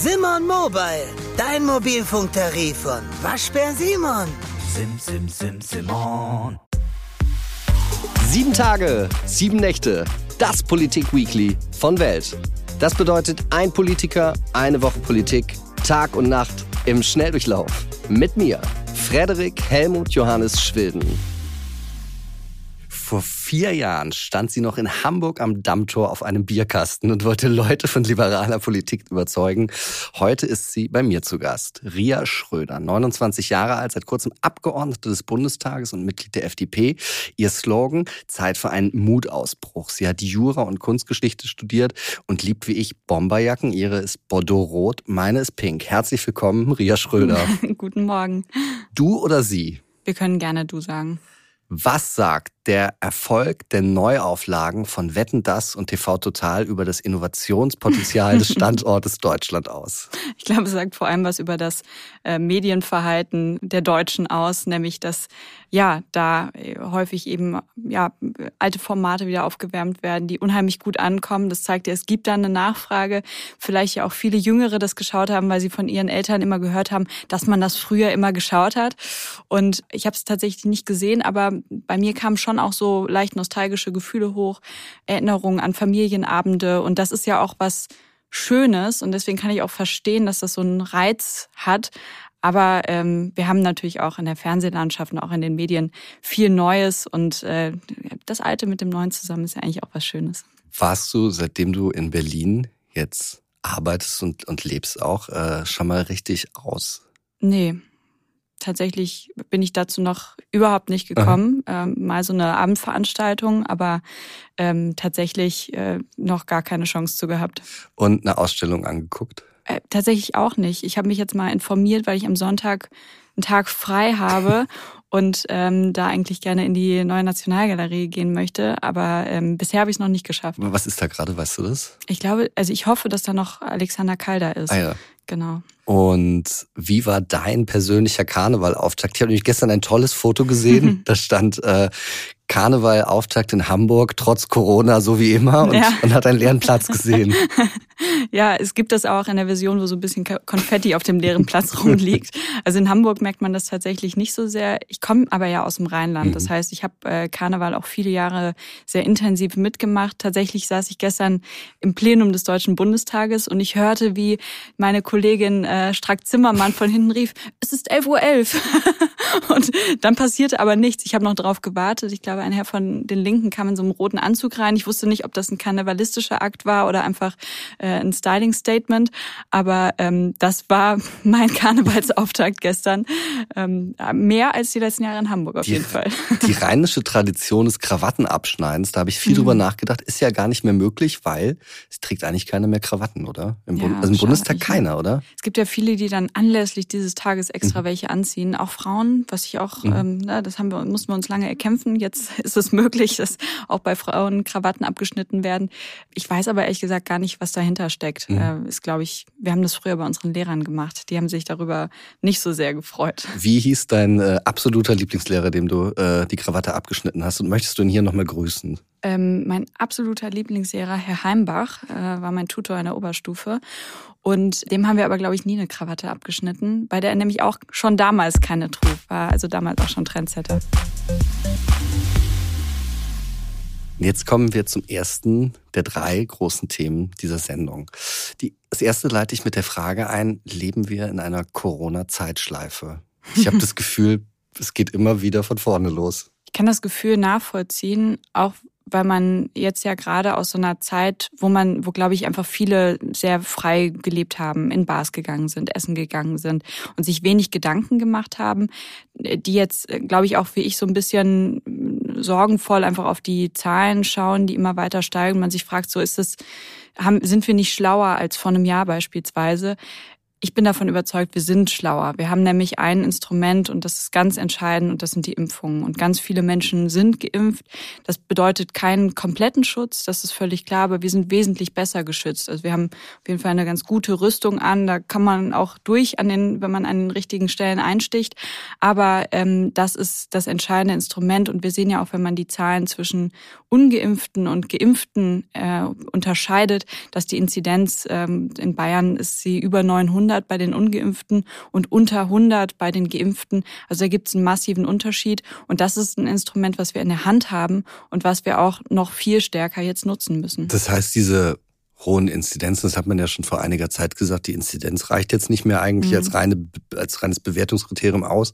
Simon Mobile, dein Mobilfunktarif von Waschbär Simon. Sim, sim, sim, Simon. Sieben Tage, sieben Nächte. Das Politik-Weekly von Welt. Das bedeutet ein Politiker, eine Woche Politik, Tag und Nacht im Schnelldurchlauf. Mit mir, Frederik Helmut Johannes Schwilden. Vor vier Jahren stand sie noch in Hamburg am Dammtor auf einem Bierkasten und wollte Leute von liberaler Politik überzeugen. Heute ist sie bei mir zu Gast. Ria Schröder, 29 Jahre alt, seit kurzem Abgeordnete des Bundestages und Mitglied der FDP. Ihr Slogan, Zeit für einen Mutausbruch. Sie hat Jura und Kunstgeschichte studiert und liebt wie ich Bomberjacken. Ihre ist Bordeaux-Rot, meine ist pink. Herzlich willkommen, Ria Schröder. Guten Morgen. Du oder sie? Wir können gerne du sagen. Was sagt der Erfolg der Neuauflagen von Wetten das und TV Total über das Innovationspotenzial des Standortes Deutschland aus? Ich glaube, es sagt vor allem was über das äh, Medienverhalten der Deutschen aus, nämlich dass ja da äh, häufig eben ja alte Formate wieder aufgewärmt werden, die unheimlich gut ankommen. Das zeigt ja, es gibt da eine Nachfrage. Vielleicht ja auch viele Jüngere das geschaut haben, weil sie von ihren Eltern immer gehört haben, dass man das früher immer geschaut hat. Und ich habe es tatsächlich nicht gesehen, aber bei mir kamen schon auch so leicht nostalgische Gefühle hoch, Erinnerungen an Familienabende. Und das ist ja auch was Schönes. Und deswegen kann ich auch verstehen, dass das so einen Reiz hat. Aber ähm, wir haben natürlich auch in der Fernsehlandschaft und auch in den Medien viel Neues. Und äh, das Alte mit dem Neuen zusammen ist ja eigentlich auch was Schönes. Warst du, seitdem du in Berlin jetzt arbeitest und, und lebst auch, äh, schon mal richtig aus? Nee, tatsächlich bin ich dazu noch überhaupt nicht gekommen. Ähm, mal so eine Abendveranstaltung, aber ähm, tatsächlich äh, noch gar keine Chance zu gehabt. Und eine Ausstellung angeguckt? Äh, tatsächlich auch nicht. Ich habe mich jetzt mal informiert, weil ich am Sonntag einen Tag frei habe und ähm, da eigentlich gerne in die neue Nationalgalerie gehen möchte. Aber ähm, bisher habe ich es noch nicht geschafft. Was ist da gerade, weißt du das? Ich glaube, also ich hoffe, dass da noch Alexander Kalder ist. Ah ja. Genau. Und wie war dein persönlicher Karnevalauftakt? Ich habe nämlich gestern ein tolles Foto gesehen. da stand äh, Karnevalauftakt in Hamburg, trotz Corona, so wie immer, und, ja. und hat einen leeren Platz gesehen. ja, es gibt das auch in der Version, wo so ein bisschen Konfetti auf dem leeren Platz rumliegt. Also in Hamburg merkt man das tatsächlich nicht so sehr. Ich komme aber ja aus dem Rheinland. Das mhm. heißt, ich habe äh, Karneval auch viele Jahre sehr intensiv mitgemacht. Tatsächlich saß ich gestern im Plenum des Deutschen Bundestages und ich hörte, wie meine Kollegin äh, Strack-Zimmermann von hinten rief, es ist 11.11 Uhr. .11. und dann passierte aber nichts. Ich habe noch drauf gewartet. Ich glaube, glaube, ein Herr von den Linken kam in so einem roten Anzug rein. Ich wusste nicht, ob das ein karnevalistischer Akt war oder einfach äh, ein Styling-Statement. Aber ähm, das war mein Karnevalsauftakt gestern. Ähm, mehr als die letzten Jahre in Hamburg auf die, jeden Fall. Die rheinische Tradition des Krawattenabschneidens, da habe ich viel mhm. drüber nachgedacht, ist ja gar nicht mehr möglich, weil es trägt eigentlich keiner mehr Krawatten, oder? Im, ja, Bund, also im Bundestag keiner, oder? Es gibt ja viele, die dann anlässlich dieses Tages extra mhm. welche anziehen. Auch Frauen, was ich auch, mhm. ähm, na, das haben wir, mussten wir uns lange erkämpfen. Jetzt ist es möglich, dass auch bei Frauen Krawatten abgeschnitten werden. Ich weiß aber ehrlich gesagt gar nicht, was dahinter steckt. Mhm. Ist, glaube ich, wir haben das früher bei unseren Lehrern gemacht. Die haben sich darüber nicht so sehr gefreut. Wie hieß dein äh, absoluter Lieblingslehrer, dem du äh, die Krawatte abgeschnitten hast? Und möchtest du ihn hier nochmal grüßen? Ähm, mein absoluter Lieblingslehrer, Herr Heimbach, äh, war mein Tutor in der Oberstufe. Und dem haben wir aber, glaube ich, nie eine Krawatte abgeschnitten, weil der nämlich auch schon damals keine trug, war also damals auch schon Trendsetter. Jetzt kommen wir zum ersten der drei großen Themen dieser Sendung. Die, das erste leite ich mit der Frage ein, leben wir in einer Corona-Zeitschleife? Ich habe das Gefühl, es geht immer wieder von vorne los. Ich kann das Gefühl nachvollziehen, auch weil man jetzt ja gerade aus so einer Zeit, wo man, wo glaube ich einfach viele sehr frei gelebt haben, in Bars gegangen sind, essen gegangen sind und sich wenig Gedanken gemacht haben, die jetzt, glaube ich, auch wie ich so ein bisschen sorgenvoll einfach auf die Zahlen schauen, die immer weiter steigen. Man sich fragt, so ist es, haben, sind wir nicht schlauer als vor einem Jahr beispielsweise? Ich bin davon überzeugt, wir sind schlauer. Wir haben nämlich ein Instrument und das ist ganz entscheidend und das sind die Impfungen. Und ganz viele Menschen sind geimpft. Das bedeutet keinen kompletten Schutz, das ist völlig klar, aber wir sind wesentlich besser geschützt. Also wir haben auf jeden Fall eine ganz gute Rüstung an. Da kann man auch durch an den, wenn man an den richtigen Stellen einsticht. Aber ähm, das ist das entscheidende Instrument und wir sehen ja auch, wenn man die Zahlen zwischen ungeimpften und geimpften äh, unterscheidet, dass die Inzidenz ähm, in Bayern ist sie über 900 100 bei den Ungeimpften und unter 100 bei den Geimpften. Also da gibt es einen massiven Unterschied. Und das ist ein Instrument, was wir in der Hand haben und was wir auch noch viel stärker jetzt nutzen müssen. Das heißt, diese hohen Inzidenzen, das hat man ja schon vor einiger Zeit gesagt, die Inzidenz reicht jetzt nicht mehr eigentlich mhm. als, reine, als reines Bewertungskriterium aus.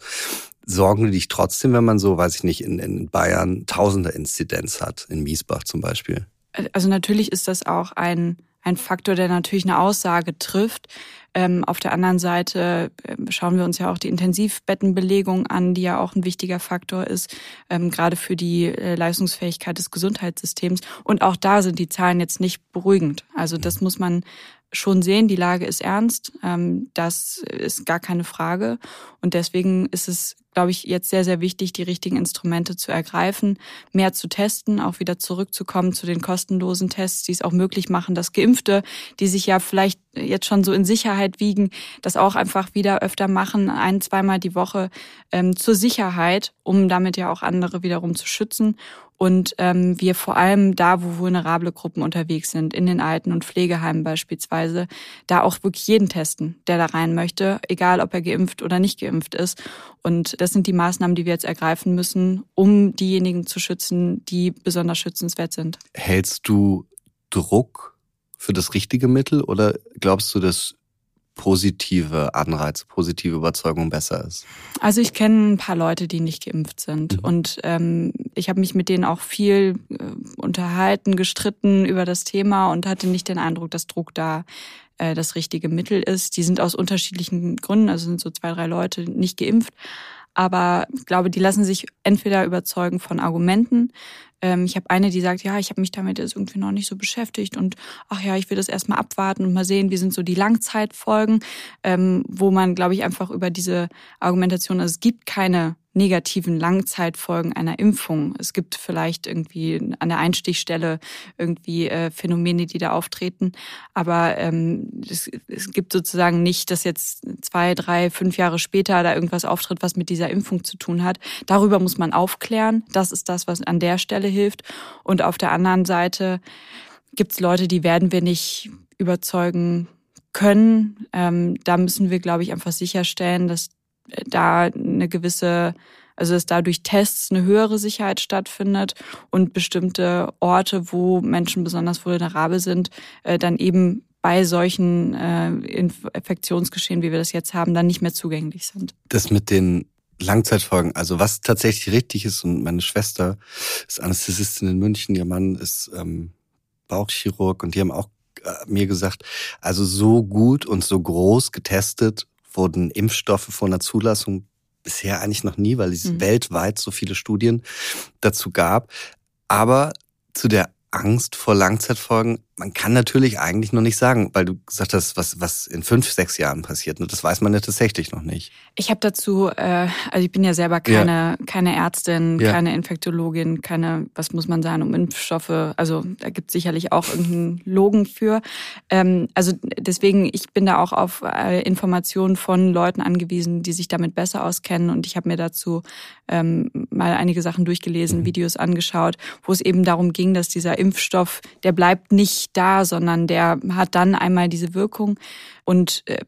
Sorgen dich trotzdem, wenn man so, weiß ich nicht, in, in Bayern tausender Inzidenz hat, in Miesbach zum Beispiel? Also natürlich ist das auch ein, ein Faktor, der natürlich eine Aussage trifft. Ähm, auf der anderen Seite äh, schauen wir uns ja auch die Intensivbettenbelegung an, die ja auch ein wichtiger Faktor ist, ähm, gerade für die äh, Leistungsfähigkeit des Gesundheitssystems. Und auch da sind die Zahlen jetzt nicht beruhigend. Also das muss man schon sehen, die Lage ist ernst. Ähm, das ist gar keine Frage. Und deswegen ist es, glaube ich, jetzt sehr, sehr wichtig, die richtigen Instrumente zu ergreifen, mehr zu testen, auch wieder zurückzukommen zu den kostenlosen Tests, die es auch möglich machen, dass Geimpfte, die sich ja vielleicht jetzt schon so in Sicherheit wiegen, das auch einfach wieder öfter machen, ein, zweimal die Woche ähm, zur Sicherheit, um damit ja auch andere wiederum zu schützen und ähm, wir vor allem da, wo vulnerable Gruppen unterwegs sind, in den Alten- und Pflegeheimen beispielsweise, da auch wirklich jeden testen, der da rein möchte, egal ob er geimpft oder nicht geimpft ist. Und das sind die Maßnahmen, die wir jetzt ergreifen müssen, um diejenigen zu schützen, die besonders schützenswert sind. Hältst du Druck für das richtige Mittel oder glaubst du, dass positive Anreize, positive Überzeugung besser ist? Also ich kenne ein paar Leute, die nicht geimpft sind. Mhm. Und ähm, ich habe mich mit denen auch viel äh, unterhalten, gestritten über das Thema und hatte nicht den Eindruck, dass Druck da äh, das richtige Mittel ist. Die sind aus unterschiedlichen Gründen, also sind so zwei, drei Leute nicht geimpft. Aber ich glaube, die lassen sich entweder überzeugen von Argumenten, ähm, ich habe eine, die sagt, ja, ich habe mich damit jetzt irgendwie noch nicht so beschäftigt und ach ja, ich will das erstmal abwarten und mal sehen, wie sind so die Langzeitfolgen, ähm, wo man, glaube ich, einfach über diese Argumentation, also es gibt keine negativen Langzeitfolgen einer Impfung. Es gibt vielleicht irgendwie an der Einstichstelle irgendwie äh, Phänomene, die da auftreten, aber ähm, es, es gibt sozusagen nicht, dass jetzt zwei, drei, fünf Jahre später da irgendwas auftritt, was mit dieser Impfung zu tun hat. Darüber muss man aufklären. Das ist das, was an der Stelle hilft. Und auf der anderen Seite gibt es Leute, die werden wir nicht überzeugen können. Ähm, da müssen wir, glaube ich, einfach sicherstellen, dass da eine gewisse, also dass da durch Tests eine höhere Sicherheit stattfindet und bestimmte Orte, wo Menschen besonders vulnerabel sind, äh, dann eben bei solchen äh, Infektionsgeschehen, wie wir das jetzt haben, dann nicht mehr zugänglich sind. Das mit den Langzeitfolgen, also was tatsächlich richtig ist, und meine Schwester ist Anästhesistin in München, ihr Mann ist ähm, Bauchchirurg und die haben auch äh, mir gesagt, also so gut und so groß getestet wurden Impfstoffe vor einer Zulassung bisher eigentlich noch nie, weil es mhm. weltweit so viele Studien dazu gab. Aber zu der Angst vor Langzeitfolgen man kann natürlich eigentlich noch nicht sagen, weil du gesagt hast, was, was in fünf, sechs Jahren passiert. Und das weiß man ja tatsächlich noch nicht. Ich habe dazu, äh, also ich bin ja selber keine, ja. keine Ärztin, ja. keine Infektologin, keine, was muss man sagen, um Impfstoffe. Also da gibt es sicherlich auch irgendeinen Logen für. Ähm, also deswegen, ich bin da auch auf äh, Informationen von Leuten angewiesen, die sich damit besser auskennen. Und ich habe mir dazu ähm, mal einige Sachen durchgelesen, mhm. Videos angeschaut, wo es eben darum ging, dass dieser Impfstoff, der bleibt nicht nicht da, sondern der hat dann einmal diese Wirkung und äh,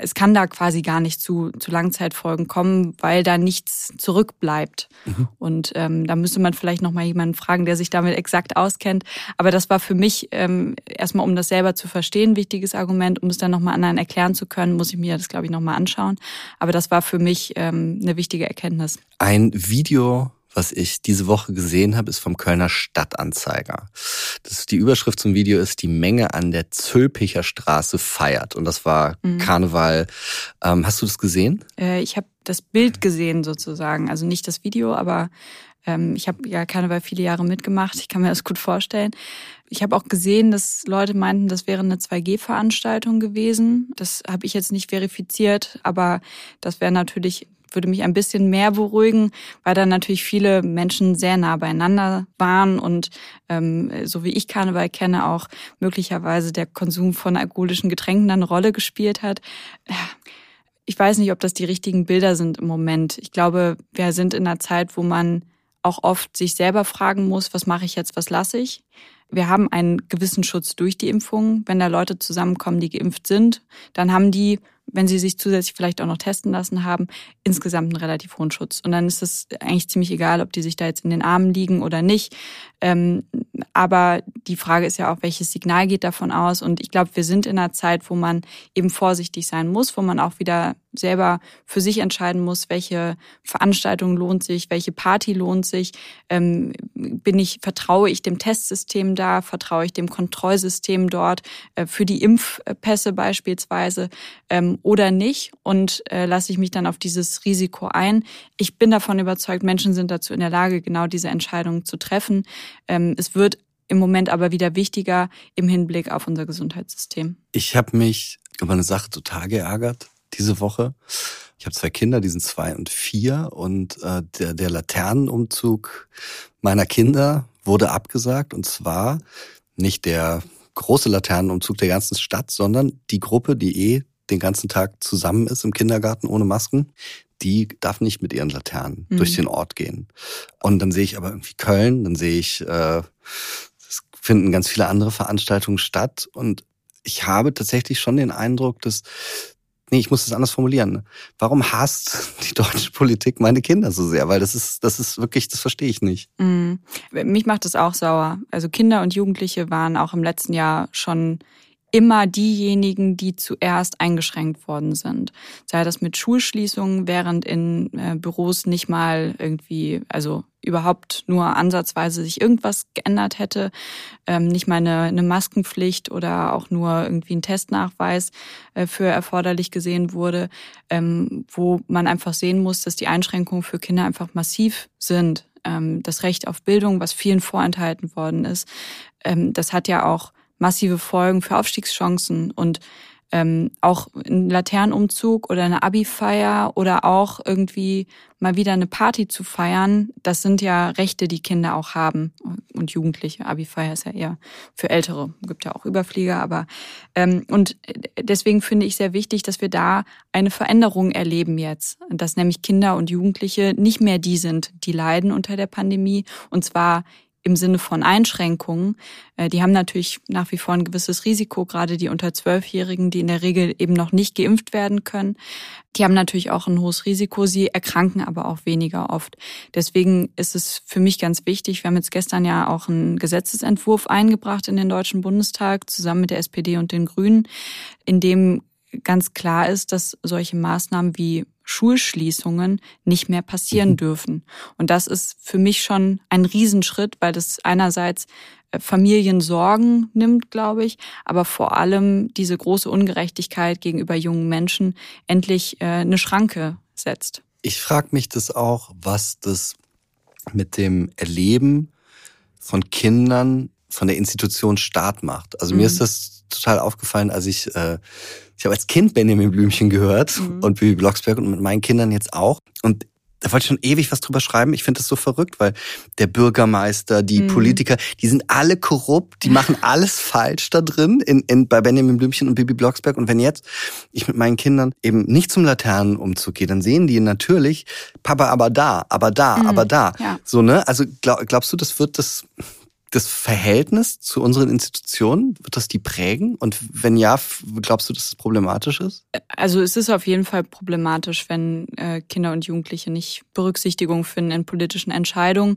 es kann da quasi gar nicht zu, zu Langzeitfolgen kommen, weil da nichts zurückbleibt. Mhm. Und ähm, da müsste man vielleicht nochmal jemanden fragen, der sich damit exakt auskennt. Aber das war für mich ähm, erstmal, um das selber zu verstehen, ein wichtiges Argument. Um es dann nochmal anderen erklären zu können, muss ich mir das, glaube ich, nochmal anschauen. Aber das war für mich ähm, eine wichtige Erkenntnis. Ein Video was ich diese Woche gesehen habe, ist vom Kölner Stadtanzeiger. Das, die Überschrift zum Video ist, die Menge an der Zülpicher Straße feiert. Und das war mhm. Karneval. Ähm, hast du das gesehen? Äh, ich habe das Bild gesehen sozusagen. Also nicht das Video, aber Ähm, ich habe ja Karneval viele Jahre mitgemacht, ich kann mir das gut vorstellen. Ich habe auch gesehen, dass Leute meinten, das wäre eine 2G-Veranstaltung gewesen. Das habe ich jetzt nicht verifiziert, aber das wäre natürlich würde mich ein bisschen mehr beruhigen, weil da natürlich viele Menschen sehr nah beieinander waren und ähm, so wie ich Karneval kenne, auch möglicherweise der Konsum von alkoholischen Getränken dann eine Rolle gespielt hat. Ich weiß nicht, ob das die richtigen Bilder sind im Moment. Ich glaube, wir sind in einer Zeit, wo man auch oft sich selber fragen muss, was mache ich jetzt, was lasse ich. Wir haben einen gewissen Schutz durch die Impfung. Wenn da Leute zusammenkommen, die geimpft sind, dann haben die wenn sie sich zusätzlich vielleicht auch noch testen lassen haben, insgesamt einen relativ hohen Schutz. Und dann ist es eigentlich ziemlich egal, ob die sich da jetzt in den Armen liegen oder nicht. Ähm, aber die Frage ist ja auch, welches Signal geht davon aus? Und ich glaube, wir sind in einer Zeit, wo man eben vorsichtig sein muss, wo man auch wieder selber für sich entscheiden muss, welche Veranstaltung lohnt sich, welche Party lohnt sich. Ähm, bin ich, vertraue ich dem Testsystem da, vertraue ich dem Kontrollsystem dort äh, für die Impfpässe beispielsweise ähm, oder nicht? Und äh, lasse ich mich dann auf dieses Risiko ein? Ich bin davon überzeugt, Menschen sind dazu in der Lage, genau diese Entscheidungen zu treffen. Ähm, es wird im Moment aber wieder wichtiger im Hinblick auf unser Gesundheitssystem. Ich habe mich über eine Sache total geärgert diese Woche. Ich habe zwei Kinder, die sind zwei und vier und äh, der, der Laternenumzug meiner Kinder wurde abgesagt und zwar nicht der große Laternenumzug der ganzen Stadt, sondern die Gruppe, die eh den ganzen Tag zusammen ist im Kindergarten ohne Masken, die darf nicht mit ihren Laternen mhm. durch den Ort gehen. Und dann sehe ich aber irgendwie Köln, dann sehe ich, äh, es finden ganz viele andere Veranstaltungen statt und ich habe tatsächlich schon den Eindruck, dass Nee, ich muss das anders formulieren. Warum hasst die deutsche Politik meine Kinder so sehr? Weil das ist, das ist wirklich, das verstehe ich nicht. Mm. Mich macht das auch sauer. Also Kinder und Jugendliche waren auch im letzten Jahr schon immer diejenigen, die zuerst eingeschränkt worden sind. Sei das mit Schulschließungen, während in äh, Büros nicht mal irgendwie, also überhaupt nur ansatzweise sich irgendwas geändert hätte, ähm, nicht mal eine, eine Maskenpflicht oder auch nur irgendwie ein Testnachweis äh, für erforderlich gesehen wurde, ähm, wo man einfach sehen muss, dass die Einschränkungen für Kinder einfach massiv sind. Ähm, das Recht auf Bildung, was vielen vorenthalten worden ist, das hat ja auch massive Folgen für Aufstiegschancen und ähm, auch ein Laternenumzug oder eine Abi-Feier oder auch irgendwie mal wieder eine Party zu feiern, das sind ja Rechte, die Kinder auch haben. Und Jugendliche. Abi-Feier ist ja eher für Ältere, gibt ja auch Überflieger, aber ähm, und deswegen finde ich sehr wichtig, dass wir da eine Veränderung erleben jetzt, dass nämlich Kinder und Jugendliche nicht mehr die sind, die leiden unter der Pandemie. Und zwar im Sinne von Einschränkungen. Äh, die haben natürlich nach wie vor ein gewisses Risiko, gerade die unter Zwölfjährigen, die in der Regel eben noch nicht geimpft werden können. Die haben natürlich auch ein hohes Risiko, sie erkranken aber auch weniger oft. Deswegen ist es für mich ganz wichtig, wir haben jetzt gestern ja auch einen Gesetzesentwurf eingebracht in den Deutschen Bundestag zusammen mit der SPD und den Grünen, in dem ganz klar ist, dass solche Maßnahmen wie Schulschließungen nicht mehr passieren mhm. dürfen. Und das ist für mich schon ein Riesenschritt, weil das einerseits äh, Familien Sorgen nimmt, glaube ich, aber vor allem diese große Ungerechtigkeit gegenüber jungen Menschen endlich äh, eine Schranke setzt. Ich frage mich das auch, was das mit dem Erleben von Kindern von der Institution Staat macht. Also mhm. mir ist das total aufgefallen, als ich äh, ich habe als Kind Benjamin Blümchen gehört mhm. und Bibi Blocksberg und mit meinen Kindern jetzt auch. Und da wollte ich schon ewig was drüber schreiben. Ich finde das so verrückt, weil der Bürgermeister, die mhm. Politiker, die sind alle korrupt, die machen alles falsch da drin in, in, bei Benjamin Blümchen und Bibi Blocksberg. Und wenn jetzt ich mit meinen Kindern eben nicht zum Laternenumzug gehe, dann sehen die natürlich Papa aber da, aber da, mhm. aber da. Ja. So, ne? Also glaub, glaubst du, das wird das das Verhältnis zu unseren Institutionen, wird das die prägen? Und wenn ja, glaubst du, dass es problematisch ist? Also es ist auf jeden Fall problematisch, wenn äh, Kinder und Jugendliche nicht Berücksichtigung finden in politischen Entscheidungen.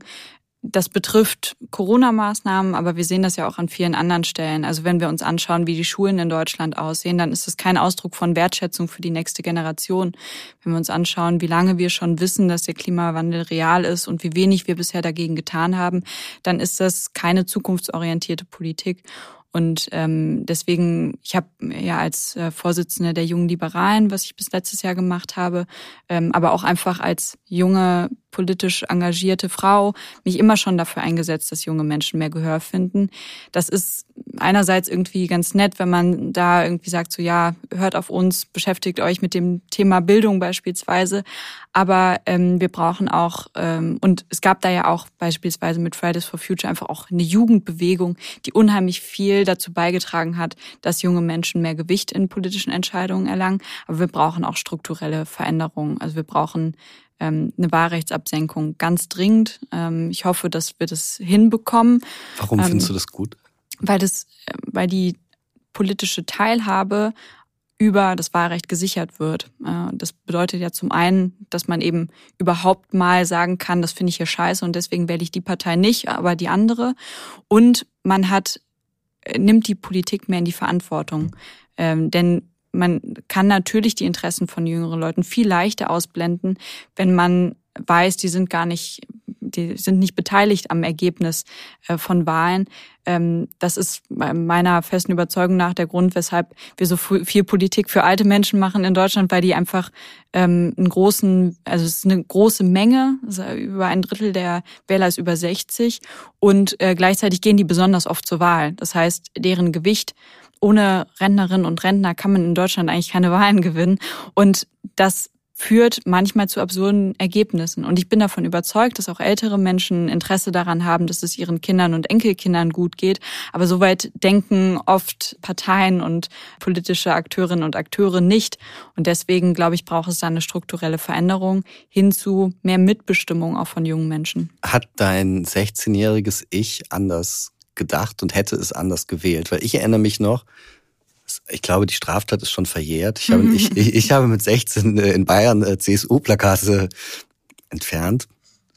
Das betrifft Corona-Maßnahmen, aber wir sehen das ja auch an vielen anderen Stellen. Also wenn wir uns anschauen, wie die Schulen in Deutschland aussehen, dann ist es kein Ausdruck von Wertschätzung für die nächste Generation. Wenn wir uns anschauen, wie lange wir schon wissen, dass der Klimawandel real ist und wie wenig wir bisher dagegen getan haben, dann ist das keine zukunftsorientierte Politik. Und ähm, deswegen, ich habe ja als äh, Vorsitzende der jungen Liberalen, was ich bis letztes Jahr gemacht habe, ähm, aber auch einfach als junge politisch engagierte Frau mich immer schon dafür eingesetzt, dass junge Menschen mehr Gehör finden. Das ist einerseits irgendwie ganz nett, wenn man da irgendwie sagt, so ja, hört auf uns, beschäftigt euch mit dem Thema Bildung beispielsweise. Aber ähm, wir brauchen auch, ähm, und es gab da ja auch beispielsweise mit Fridays for Future einfach auch eine Jugendbewegung, die unheimlich viel dazu beigetragen hat, dass junge Menschen mehr Gewicht in politischen Entscheidungen erlangen. Aber wir brauchen auch strukturelle Veränderungen. Also wir brauchen ähm, eine Wahlrechtsabsenkung ganz dringend. Ähm, ich hoffe, dass wir das hinbekommen. Warum findest ähm, du das gut? Weil das, äh, weil die politische Teilhabe über das Wahlrecht gesichert wird. Äh, das bedeutet ja zum einen, dass man eben überhaupt mal sagen kann, das finde ich hier scheiße und deswegen wähle ich die Partei nicht, aber die andere. Und man hat, äh, nimmt die Politik mehr in die Verantwortung. Ähm, denn man kann natürlich die Interessen von jüngeren Leuten viel leichter ausblenden, wenn man weiß, die sind gar nicht, die sind nicht beteiligt am Ergebnis äh, von Wahlen. Ähm, das ist meiner festen Überzeugung nach der Grund, weshalb wir so viel Politik für alte Menschen machen in Deutschland, weil die einfach ähm, einen großen, also es ist eine große Menge, über ein Drittel der Wähler ist über 60 und äh, gleichzeitig gehen die besonders oft zur Wahl. Das heißt, deren Gewicht ohne Rentnerinnen und Rentner kann man in Deutschland eigentlich keine Wahlen gewinnen. Und das führt manchmal zu absurden Ergebnissen. Und ich bin davon überzeugt, dass auch ältere Menschen Interesse daran haben, dass es ihren Kindern und Enkelkindern gut geht. Aber soweit denken oft Parteien und politische Akteurinnen und Akteure nicht. Und deswegen, glaube ich, braucht es da eine strukturelle Veränderung hin zu mehr Mitbestimmung auch von jungen Menschen. Hat dein 16-jähriges Ich anders gedacht und hätte es anders gewählt. Weil ich erinnere mich noch, ich glaube, die Straftat ist schon verjährt. Ich habe, ich, ich, habe mit 16 äh, in Bayern äh, CSU-Plakate entfernt.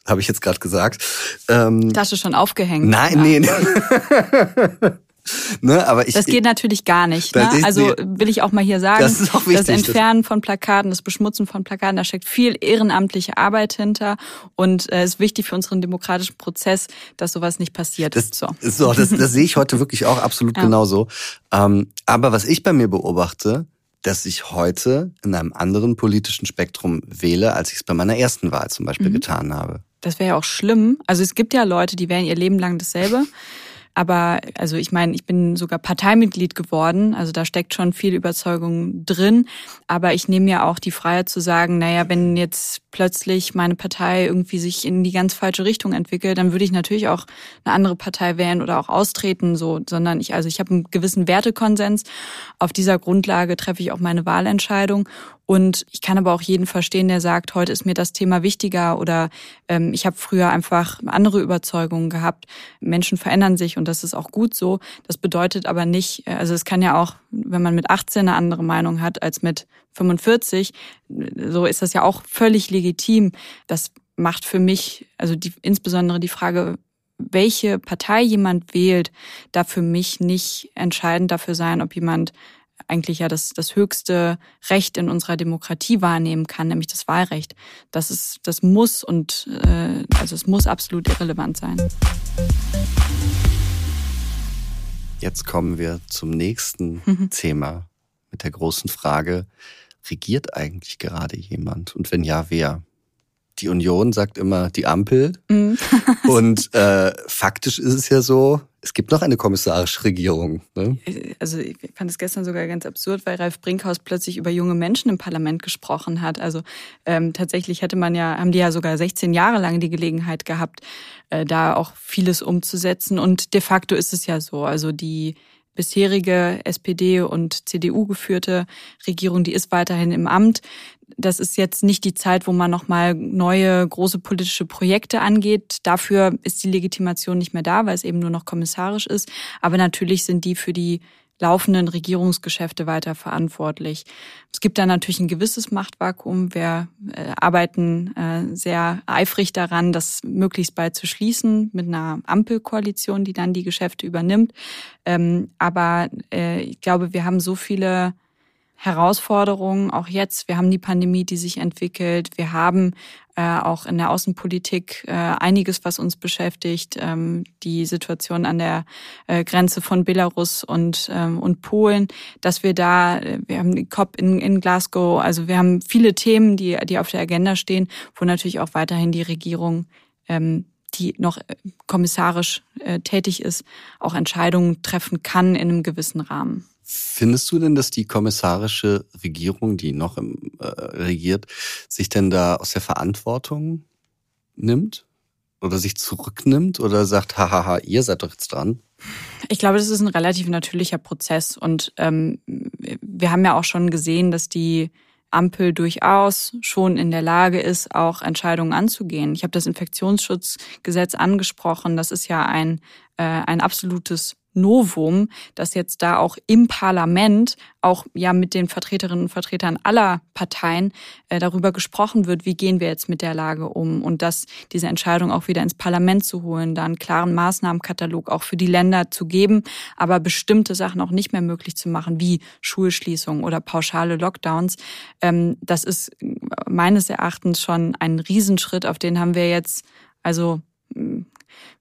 Habe ich jetzt gerade gesagt. Ähm, ist schon aufgehängt. Nein, ja. nee. nee. Ne, aber ich, das geht natürlich gar nicht. Ne? Also will ich auch mal hier sagen, das, ist auch wichtig, das Entfernen von Plakaten, das Beschmutzen von Plakaten, da steckt viel ehrenamtliche Arbeit hinter und es äh, ist wichtig für unseren demokratischen Prozess, dass sowas nicht passiert. Das, so. so das, das sehe ich heute wirklich auch absolut ja. genauso. Ähm, aber was ich bei mir beobachte, dass ich heute in einem anderen politischen Spektrum wähle, als ich es bei meiner ersten Wahl zum Beispiel mhm. getan habe. Das wäre ja auch schlimm. Also es gibt ja Leute, die wählen ihr Leben lang dasselbe. Aber also ich meine, ich bin sogar Parteimitglied geworden, also da steckt schon viel Überzeugung drin. Aber ich nehme ja auch die Freiheit zu sagen, naja, wenn jetzt plötzlich meine Partei irgendwie sich in die ganz falsche Richtung entwickelt, dann würde ich natürlich auch eine andere Partei wählen oder auch austreten, so, sondern ich, also ich habe einen gewissen Wertekonsens. Auf dieser Grundlage treffe ich auch meine Wahlentscheidung und ich kann aber auch jeden verstehen, der sagt, heute ist mir das Thema wichtiger oder ähm, ich habe früher einfach andere Überzeugungen gehabt. Menschen verändern sich und das ist auch gut so. Das bedeutet aber nicht, äh, also es kann ja auch, wenn man mit 18 eine andere Meinung hat als mit 45, so ist das ja auch völlig legitim. Das macht für mich, also die, insbesondere die Frage, welche Partei jemand wählt, da für mich nicht entscheidend dafür sein, ob jemand eigentlich ja das, das höchste Recht in unserer Demokratie wahrnehmen kann, nämlich das Wahlrecht. Das ist, das muss und äh, also es muss absolut irrelevant sein. Jetzt kommen wir zum nächsten mhm. Thema mit der großen Frage, regiert eigentlich gerade jemand? Und wenn ja, wer? Die Union sagt immer die Ampel. Mhm. und äh, faktisch ist es ja so, es gibt noch eine kommissarische Regierung. Ne? Also ich fand es gestern sogar ganz absurd, weil Ralf Brinkhaus plötzlich über junge Menschen im Parlament gesprochen hat. Also ähm, tatsächlich hätte man ja, haben die ja sogar 16 Jahre lang die Gelegenheit gehabt, äh, da auch vieles umzusetzen. Und de facto ist es ja so. Also die bisherige SPD und CDU geführte Regierung, die ist weiterhin im Amt das ist jetzt nicht die Zeit, wo man nochmal neue große politische Projekte angeht. Dafür ist die Legitimation nicht mehr da, weil es eben nur noch kommissarisch ist. Aber natürlich sind die für die laufenden Regierungsgeschäfte weiter verantwortlich. Es gibt da natürlich ein gewisses Machtvakuum. Wir äh, arbeiten äh, sehr eifrig daran, das möglichst bald zu schließen mit einer Ampelkoalition, die dann die Geschäfte übernimmt. Ähm, aber äh, ich glaube, wir haben so viele Herausforderungen, auch jetzt. Wir haben die Pandemie, die sich entwickelt. Wir haben äh, auch in der Außenpolitik äh, einiges, was uns beschäftigt. Ähm, die Situation an der äh, Grenze von Belarus und, ähm, und Polen, dass wir da, äh, wir haben die COP in, in Glasgow, also wir haben viele Themen, die, die auf der Agenda stehen, wo natürlich auch weiterhin die Regierung ähm, die noch äh, kommissarisch äh, tätig ist, auch Entscheidungen treffen kann in einem gewissen Rahmen. Findest du denn, dass die kommissarische Regierung, die noch im, äh, regiert, sich denn da aus der Verantwortung nimmt? Oder sich zurücknimmt oder sagt, hahaha, ihr seid doch jetzt dran? Ich glaube, das ist ein relativ natürlicher Prozess. Und ähm, wir haben ja auch schon gesehen, dass die Ampel durchaus schon in der Lage ist, auch Entscheidungen anzugehen. Ich habe das Infektionsschutzgesetz angesprochen. Das ist ja ein, äh, ein absolutes Novum, dass jetzt da auch im Parlament, auch ja mit den Vertreterinnen und Vertretern aller Parteien äh, darüber gesprochen wird, wie gehen wir jetzt mit der Lage um und dass diese Entscheidung auch wieder ins Parlament zu holen, da einen klaren Maßnahmenkatalog auch für die Länder zu geben, aber bestimmte Sachen auch nicht mehr möglich zu machen, wie Schulschließungen oder pauschale Lockdowns. Ähm, das ist meines Erachtens schon ein Riesenschritt, auf den haben wir jetzt also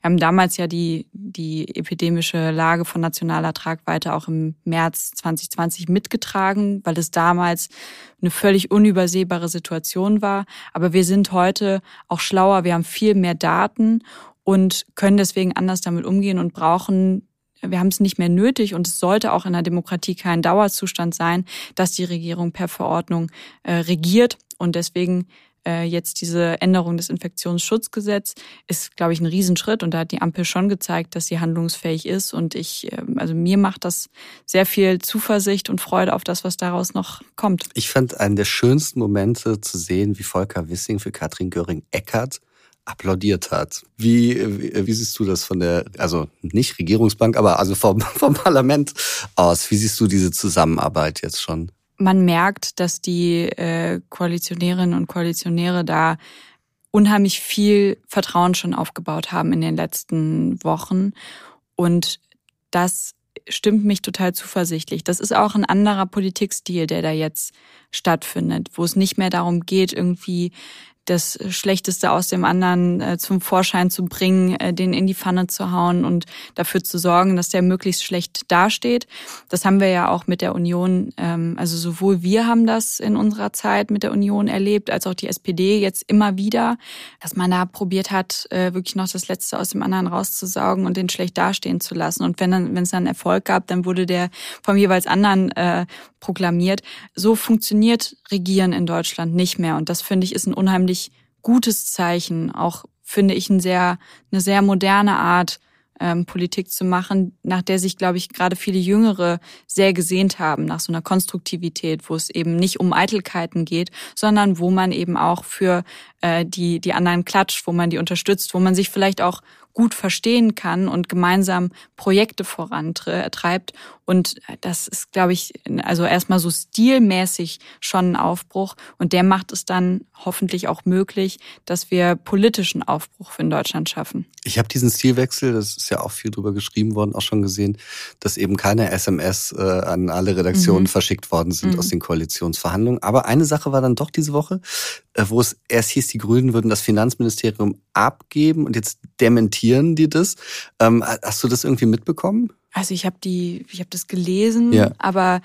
wir haben damals ja die, die epidemische Lage von nationaler Tragweite auch im März 2020 mitgetragen, weil es damals eine völlig unübersehbare Situation war. Aber wir sind heute auch schlauer. Wir haben viel mehr Daten und können deswegen anders damit umgehen und brauchen wir haben es nicht mehr nötig und es sollte auch in der Demokratie kein Dauerzustand sein, dass die Regierung per Verordnung äh, regiert. Und deswegen äh, jetzt diese Änderung des Infektionsschutzgesetzes ist, glaube ich, ein Riesenschritt und da hat die Ampel schon gezeigt, dass sie handlungsfähig ist und ich, äh, also mir macht das sehr viel Zuversicht und Freude auf das, was daraus noch kommt. Ich fand einen der schönsten Momente zu sehen, wie Volker Wissing für Katrin Göring-Eckert applaudiert hat. Wie, wie, wie siehst du das von der, also nicht Regierungsbank, aber also vom, vom Parlament aus? Wie siehst du diese Zusammenarbeit jetzt schon? Man merkt, dass die äh, Koalitionärinnen und Koalitionäre da unheimlich viel Vertrauen schon aufgebaut haben in den letzten Wochen. Und das stimmt mich total zuversichtlich. Das ist auch ein anderer Politikstil, der da jetzt stattfindet, wo es nicht mehr darum geht, irgendwie das Schlechteste aus dem anderen äh, zum Vorschein zu bringen, äh, den in die Pfanne zu hauen und dafür zu sorgen, dass der möglichst schlecht dasteht. Das haben wir ja auch mit der Union, ähm, also sowohl wir haben das in unserer Zeit mit der Union erlebt, als auch die SPD jetzt immer wieder, dass man da probiert hat, äh, wirklich noch das Letzte aus dem anderen rauszusaugen und den schlecht dastehen zu lassen. Und wenn dann, wenn es dann Erfolg gab, dann wurde der vom jeweils anderen äh, proklamiert. So funktioniert Regieren in Deutschland nicht mehr. Und das finde ich ist ein unheimlich gutes Zeichen. Auch finde ich ein sehr, eine sehr moderne Art, ähm, Politik zu machen, nach der sich, glaube ich, gerade viele Jüngere sehr gesehnt haben, nach so einer Konstruktivität, wo es eben nicht um Eitelkeiten geht, sondern wo man eben auch für äh, die, die anderen klatscht, wo man die unterstützt, wo man sich vielleicht auch gut verstehen kann und gemeinsam Projekte vorantreibt. Und das ist, glaube ich, also erstmal so stilmäßig schon ein Aufbruch. Und der macht es dann hoffentlich auch möglich, dass wir politischen Aufbruch in Deutschland schaffen. Ich habe diesen Stilwechsel, das ist ja auch viel drüber geschrieben worden, auch schon gesehen, dass eben keine SMS äh, an alle Redaktionen mhm. verschickt worden sind mhm. aus den Koalitionsverhandlungen. Aber eine Sache war dann doch diese Woche, äh, wo es erst hieß, die Grünen würden das Finanzministerium abgeben und jetzt dementieren die das. Ähm, hast du das irgendwie mitbekommen? Also ich habe die, ich habe das gelesen, ja. aber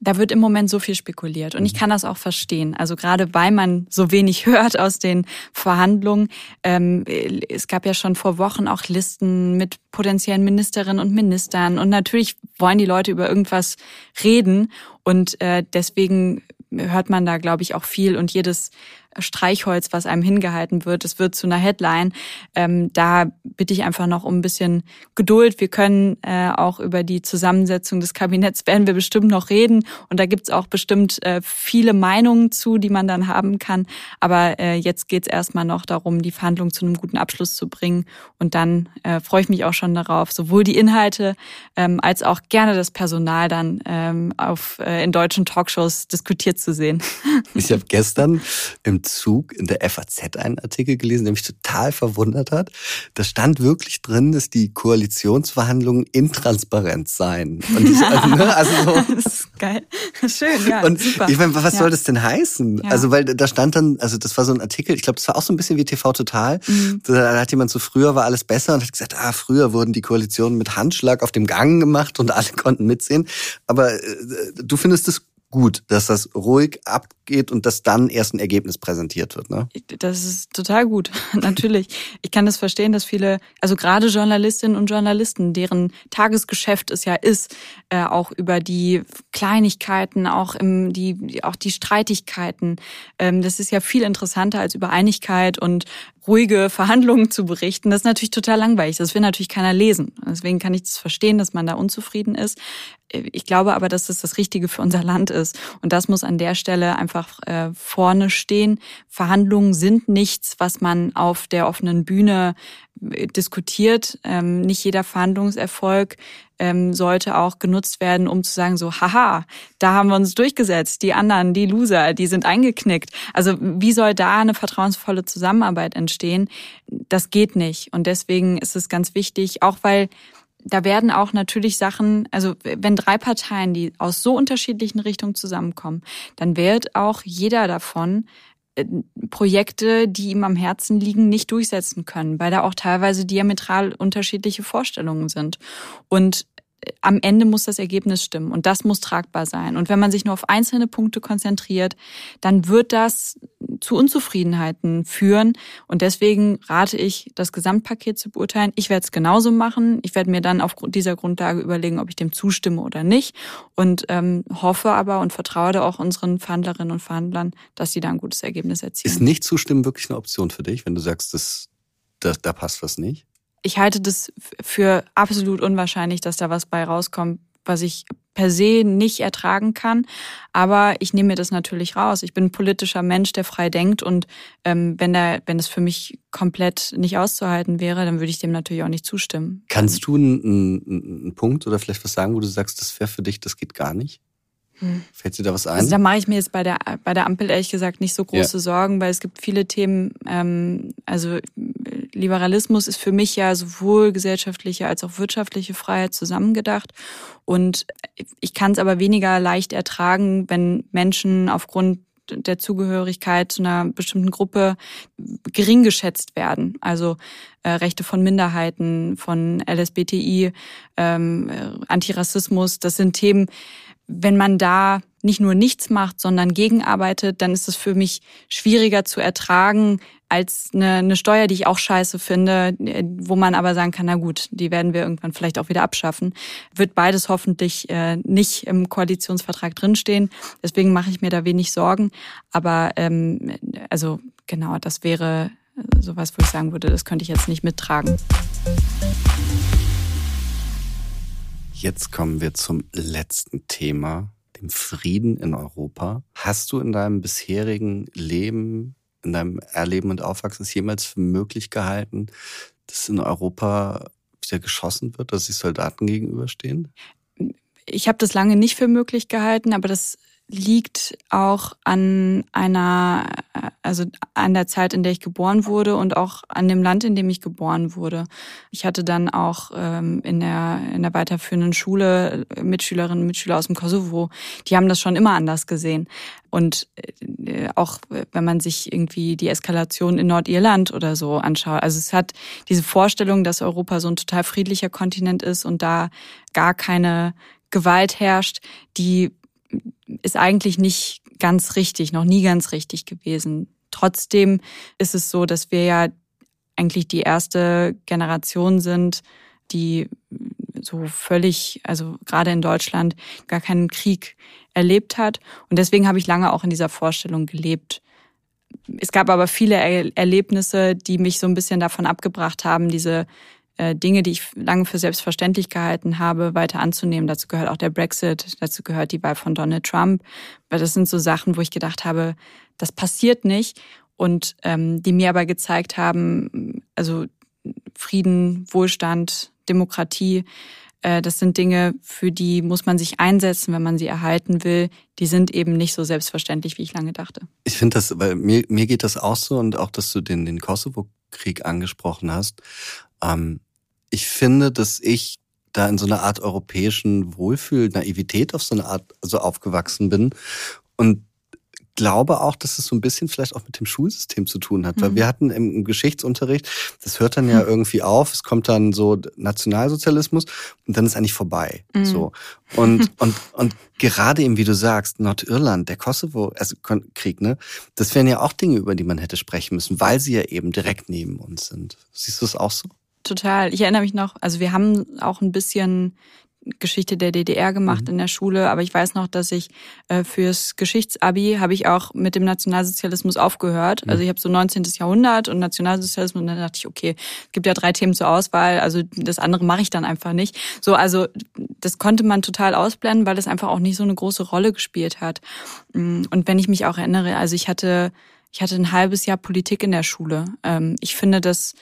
da wird im Moment so viel spekuliert und ich mhm. kann das auch verstehen. Also gerade weil man so wenig hört aus den Verhandlungen. Ähm, es gab ja schon vor Wochen auch Listen mit potenziellen Ministerinnen und Ministern und natürlich wollen die Leute über irgendwas reden und äh, deswegen hört man da, glaube ich, auch viel und jedes Streichholz, was einem hingehalten wird. Es wird zu einer Headline. Ähm, da bitte ich einfach noch um ein bisschen Geduld. Wir können äh, auch über die Zusammensetzung des Kabinetts werden wir bestimmt noch reden. Und da gibt's auch bestimmt äh, viele Meinungen zu, die man dann haben kann. Aber äh, jetzt geht's erstmal noch darum, die Verhandlungen zu einem guten Abschluss zu bringen. Und dann äh, freue ich mich auch schon darauf, sowohl die Inhalte ähm, als auch gerne das Personal dann ähm, auf, äh, in deutschen Talkshows diskutiert zu zu sehen. Ich habe gestern im Zug in der FAZ einen Artikel gelesen, der mich total verwundert hat. Da stand wirklich drin, dass die Koalitionsverhandlungen intransparent seien. Und ich, also, ne, also so. Das ist geil. Schön, ja. Und super. ich meine, was ja. soll das denn heißen? Ja. Also, weil da stand dann, also das war so ein Artikel, ich glaube, das war auch so ein bisschen wie TV Total. Mhm. Da hat jemand so, früher war alles besser und hat gesagt, ah, früher wurden die Koalitionen mit Handschlag auf dem Gang gemacht und alle konnten mitsehen. Aber äh, du findest es gut, dass das ruhig abgeht und dass dann erst ein Ergebnis präsentiert wird, ne? Das ist total gut, natürlich. Ich kann das verstehen, dass viele, also gerade Journalistinnen und Journalisten, deren Tagesgeschäft es ja ist, äh, auch über die Kleinigkeiten, auch im, die, auch die Streitigkeiten. Ähm, das ist ja viel interessanter als über Einigkeit und ruhige Verhandlungen zu berichten. Das ist natürlich total langweilig. Das will natürlich keiner lesen. Deswegen kann ich das verstehen, dass man da unzufrieden ist. Ich glaube aber, dass das das Richtige für unser Land ist. Und das muss an der Stelle einfach äh, vorne stehen. Verhandlungen sind nichts, was man auf der offenen Bühne äh, diskutiert. Ähm, nicht jeder Verhandlungserfolg ähm, sollte auch genutzt werden, um zu sagen, so, haha, da haben wir uns durchgesetzt. Die anderen, die Loser, die sind eingeknickt. Also wie soll da eine vertrauensvolle Zusammenarbeit entstehen? Das geht nicht. Und deswegen ist es ganz wichtig, auch weil da werden auch natürlich Sachen, also wenn drei Parteien, die aus so unterschiedlichen Richtungen zusammenkommen, dann wird auch jeder davon äh, Projekte, die ihm am Herzen liegen, nicht durchsetzen können, weil da auch teilweise diametral unterschiedliche Vorstellungen sind. Und am Ende muss das Ergebnis stimmen und das muss tragbar sein. Und wenn man sich nur auf einzelne Punkte konzentriert, dann wird das zu Unzufriedenheiten führen. Und deswegen rate ich, das Gesamtpaket zu beurteilen. Ich werde es genauso machen. Ich werde mir dann auf dieser Grundlage überlegen, ob ich dem zustimme oder nicht. Und ähm, hoffe aber und vertraue da auch unseren Verhandlerinnen und Verhandlern, dass sie da ein gutes Ergebnis erzielen. Ist nicht zustimmen wirklich eine Option für dich, wenn du sagst, das, das, da passt was nicht? Ich halte das für absolut unwahrscheinlich, dass da was bei rauskommt, was ich per se nicht ertragen kann. Aber ich nehme mir das natürlich raus. Ich bin ein politischer Mensch, der frei denkt. Und ähm, wenn da, wenn es für mich komplett nicht auszuhalten wäre, dann würde ich dem natürlich auch nicht zustimmen. Kannst du einen, einen, einen Punkt oder vielleicht was sagen, wo du sagst, das wäre für dich, das geht gar nicht? Hm. Fällt dir da was ein? Also da mache ich mir jetzt bei der bei der Ampel ehrlich gesagt nicht so große ja. Sorgen, weil es gibt viele Themen. Ähm, also Liberalismus ist für mich ja sowohl gesellschaftliche als auch wirtschaftliche Freiheit zusammengedacht. Und ich kann es aber weniger leicht ertragen, wenn Menschen aufgrund der Zugehörigkeit zu einer bestimmten Gruppe gering geschätzt werden. Also äh, Rechte von Minderheiten, von LSBTI, ähm, Antirassismus, das sind Themen, wenn man da nicht nur nichts macht, sondern gegenarbeitet, dann ist es für mich schwieriger zu ertragen als eine, eine Steuer, die ich auch scheiße finde, wo man aber sagen kann, na gut, die werden wir irgendwann vielleicht auch wieder abschaffen. Wird beides hoffentlich äh, nicht im Koalitionsvertrag drinstehen. Deswegen mache ich mir da wenig Sorgen. Aber ähm, also genau, das wäre sowas, wo ich sagen würde, das könnte ich jetzt nicht mittragen. Jetzt kommen wir zum letzten Thema, dem Frieden in Europa. Hast du in deinem bisherigen Leben, in deinem Erleben und Aufwachsen es jemals für möglich gehalten, dass in Europa wieder geschossen wird, dass sich Soldaten gegenüberstehen? Ich habe das lange nicht für möglich gehalten, aber das liegt auch an einer, also an der Zeit, in der ich geboren wurde und auch an dem Land, in dem ich geboren wurde. Ich hatte dann auch ähm, in der in der weiterführenden Schule Mitschülerinnen und Mitschüler aus dem Kosovo, die haben das schon immer anders gesehen. Und äh, auch wenn man sich irgendwie die Eskalation in Nordirland oder so anschaut, also es hat diese Vorstellung, dass Europa so ein total friedlicher Kontinent ist und da gar keine Gewalt herrscht, die ist eigentlich nicht ganz richtig, noch nie ganz richtig gewesen. Trotzdem ist es so, dass wir ja eigentlich die erste Generation sind, die so völlig, also gerade in Deutschland, gar keinen Krieg erlebt hat. Und deswegen habe ich lange auch in dieser Vorstellung gelebt. Es gab aber viele Erlebnisse, die mich so ein bisschen davon abgebracht haben, diese Dinge, die ich lange für selbstverständlich gehalten habe, weiter anzunehmen. Dazu gehört auch der Brexit, dazu gehört die Wahl von Donald Trump. Weil das sind so Sachen, wo ich gedacht habe, das passiert nicht. Und ähm, die mir aber gezeigt haben, also Frieden, Wohlstand, Demokratie, äh, das sind Dinge, für die muss man sich einsetzen, wenn man sie erhalten will. Die sind eben nicht so selbstverständlich, wie ich lange dachte. Ich finde das, weil mir, mir geht das auch so und auch, dass du den, den Kosovo-Krieg angesprochen hast. Ähm, ich finde, dass ich da in so einer Art europäischen Wohlfühl, Naivität auf so eine Art so aufgewachsen bin und glaube auch, dass es so ein bisschen vielleicht auch mit dem Schulsystem zu tun hat, weil mhm. wir hatten im Geschichtsunterricht, das hört dann ja mhm. irgendwie auf, es kommt dann so Nationalsozialismus und dann ist eigentlich vorbei, mhm. so. Und und und gerade eben wie du sagst, Nordirland, der Kosovo also Krieg, ne? Das wären ja auch Dinge, über die man hätte sprechen müssen, weil sie ja eben direkt neben uns sind. Siehst du es auch so? Total. Ich erinnere mich noch, also wir haben auch ein bisschen Geschichte der DDR gemacht mhm. in der Schule, aber ich weiß noch, dass ich äh, fürs Geschichtsabi habe ich auch mit dem Nationalsozialismus aufgehört. Mhm. Also ich habe so 19. Jahrhundert und Nationalsozialismus und dann dachte ich, okay, es gibt ja drei Themen zur Auswahl, also das andere mache ich dann einfach nicht. So, also das konnte man total ausblenden, weil das einfach auch nicht so eine große Rolle gespielt hat. Mm, und wenn ich mich auch erinnere, also ich hatte ich hatte ein halbes Jahr Politik in der Schule. Ähm, ich finde das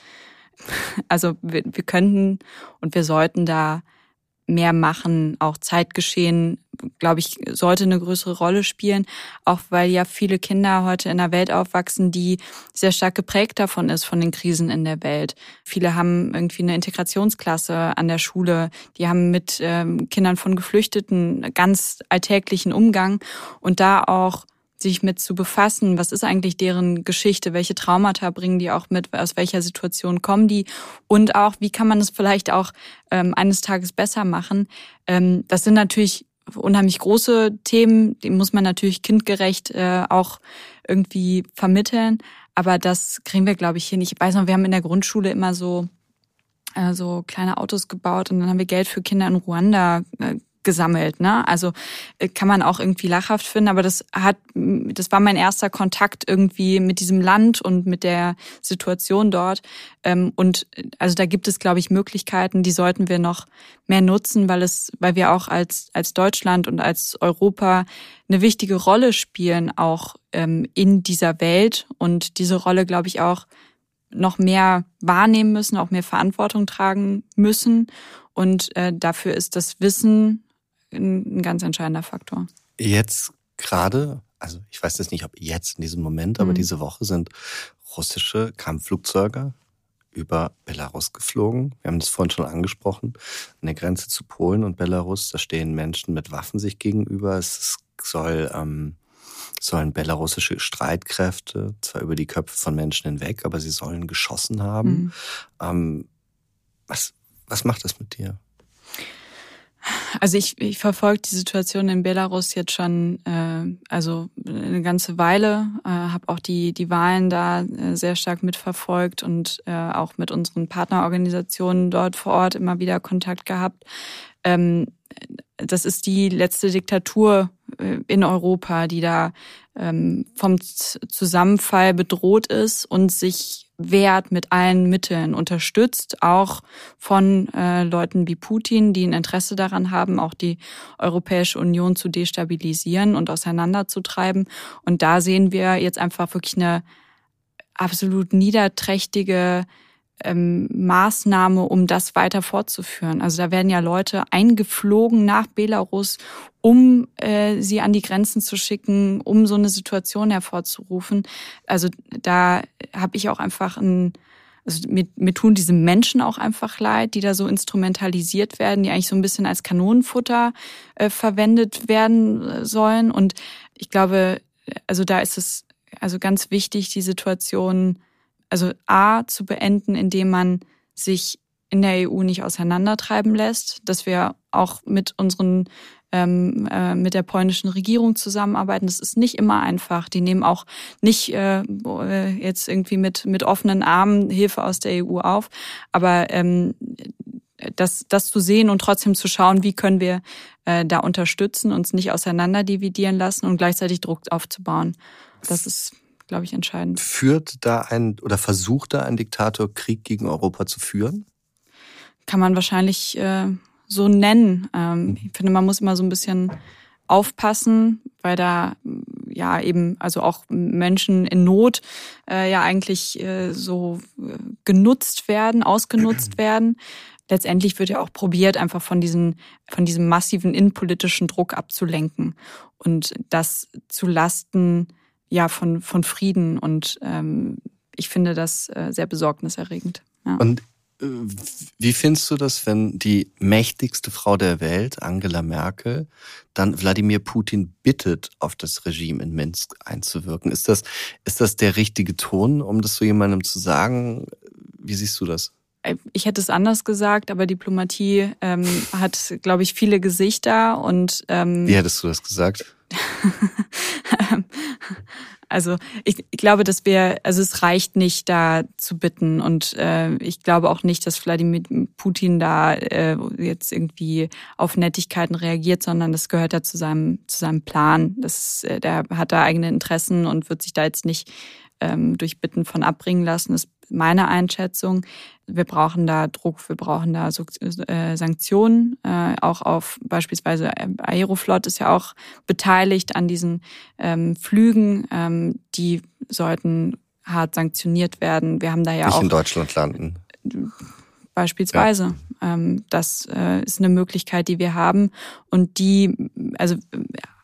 also wir, wir könnten und wir sollten da mehr machen. Auch Zeitgeschehen, glaube ich, sollte eine größere Rolle spielen, auch weil ja viele Kinder heute in einer Welt aufwachsen, die sehr stark geprägt davon ist, von den Krisen in der Welt. Viele haben irgendwie eine Integrationsklasse an der Schule, die haben mit ähm, Kindern von Geflüchteten ganz alltäglichen Umgang und da auch sich mit zu befassen, was ist eigentlich deren Geschichte, welche Traumata bringen die auch mit, aus welcher Situation kommen die? Und auch, wie kann man es vielleicht auch ähm, eines Tages besser machen. Ähm, das sind natürlich unheimlich große Themen, die muss man natürlich kindgerecht äh, auch irgendwie vermitteln, aber das kriegen wir, glaube ich, hin. Ich weiß noch, wir haben in der Grundschule immer so äh, so kleine Autos gebaut und dann haben wir Geld für Kinder in Ruanda äh, gesammelt. Ne? Also äh, kann man auch irgendwie lachhaft finden, aber das hat, das war mein erster Kontakt irgendwie mit diesem Land und mit der Situation dort. Ähm, und also da gibt es, glaube ich, Möglichkeiten, die sollten wir noch mehr nutzen, weil es, weil wir auch als als Deutschland und als Europa eine wichtige Rolle spielen auch ähm, in dieser Welt und diese Rolle, glaube ich, auch noch mehr wahrnehmen müssen, auch mehr Verantwortung tragen müssen. Und äh, dafür ist das Wissen ein, ganz entscheidender Faktor. Jetzt gerade, also ich weiß jetzt nicht, ob jetzt in diesem Moment, aber mhm. diese Woche sind russische Kampfflugzeuge über Belarus geflogen. Wir haben das vorhin schon angesprochen. An der Grenze zu Polen und Belarus, da stehen Menschen mit Waffen sich gegenüber. Es soll, ähm, sollen belarussische Streitkräfte zwar über die Köpfe von Menschen hinweg, aber sie sollen geschossen haben. Mhm. Ähm, was, was macht das mit dir? Also ich, ich verfolge die Situation in Belarus jetzt schon äh, also eine ganze Weile, äh, habe auch die die Wahlen da äh, sehr stark mitverfolgt und äh, auch mit unseren Partnerorganisationen dort vor Ort immer wieder Kontakt gehabt. Ähm, das ist die letzte Diktatur äh, in Europa, die da ähm, vom Zusammenfall bedroht ist und sich wehrt mit allen Mitteln, unterstützt auch von äh, Leuten wie Putin, die ein Interesse daran haben, auch die Europäische Union zu destabilisieren und auseinanderzutreiben. Und da sehen wir jetzt einfach wirklich eine absolut niederträchtige ähm, Maßnahme, um das weiter fortzuführen. Also da werden ja Leute eingeflogen nach Belarus, um äh, sie an die Grenzen zu schicken, um so eine Situation hervorzurufen. Also da habe ich auch einfach ein also mir, mir tun diese Menschen auch einfach leid, die da so instrumentalisiert werden, die eigentlich so ein bisschen als Kanonenfutter äh, verwendet werden äh, sollen. Und ich glaube, also da ist es also ganz wichtig, die Situation also A zu beenden, indem man sich in der EU nicht auseinandertreiben lässt, dass wir auch mit unseren ähm, äh, mit der polnischen Regierung zusammenarbeiten. Das ist nicht immer einfach. Die nehmen auch nicht äh, äh jetzt irgendwie mit mit offenen Armen Hilfe aus der EU auf, aber ähm, das, das zu sehen und trotzdem zu schauen, wie können wir äh, da unterstützen, uns nicht auseinander dividieren lassen und gleichzeitig Druck aufzubauen. Das ist glaube ich, entscheidend. Führt da ein oder versucht da ein Diktator Krieg gegen Europa zu führen? Kann man wahrscheinlich äh, so nennen. Ähm, ich finde, man muss immer so ein bisschen aufpassen, weil da ja eben also auch Menschen in Not äh, ja eigentlich äh, so äh, genutzt werden, ausgenutzt werden. letztendlich wird ja auch probiert, einfach von, diesen, von diesem massiven innenpolitischen Druck abzulenken und das zu Lasten ja, von, von Frieden. Und ähm, ich finde das äh, sehr besorgniserregend. Ja. Und äh, wie findest du das, wenn die mächtigste Frau der Welt, Angela Merkel, dann Wladimir Putin bittet, auf das Regime in Minsk einzuwirken? Ist das, ist das der richtige Ton, um das so jemandem zu sagen? Wie siehst du das? ich hätte es anders gesagt, aber Diplomatie ähm, hat, glaube ich, viele Gesichter und ähm, Wie hättest du das gesagt? also ich, ich glaube, dass wir, also es reicht nicht, da zu bitten und äh, ich glaube auch nicht, dass Wladimir Putin da äh, jetzt irgendwie auf Nettigkeiten reagiert, sondern das gehört ja zu seinem zu seinem Plan. Das, äh, der hat da eigene Interessen und wird sich da jetzt nicht ähm, durch Bitten von abbringen lassen. Das meine Einschätzung. Wir brauchen da Druck, wir brauchen da äh, Sanktionen. Äh, auch auf beispielsweise äh, Aeroflot ist ja auch beteiligt an diesen ähm, Flügen. Ähm, die sollten hart sanktioniert werden. Wir haben da ja Nicht auch in Deutschland landen. Beispielsweise. Ja. Ähm, das ist eine Möglichkeit, die wir haben und die, also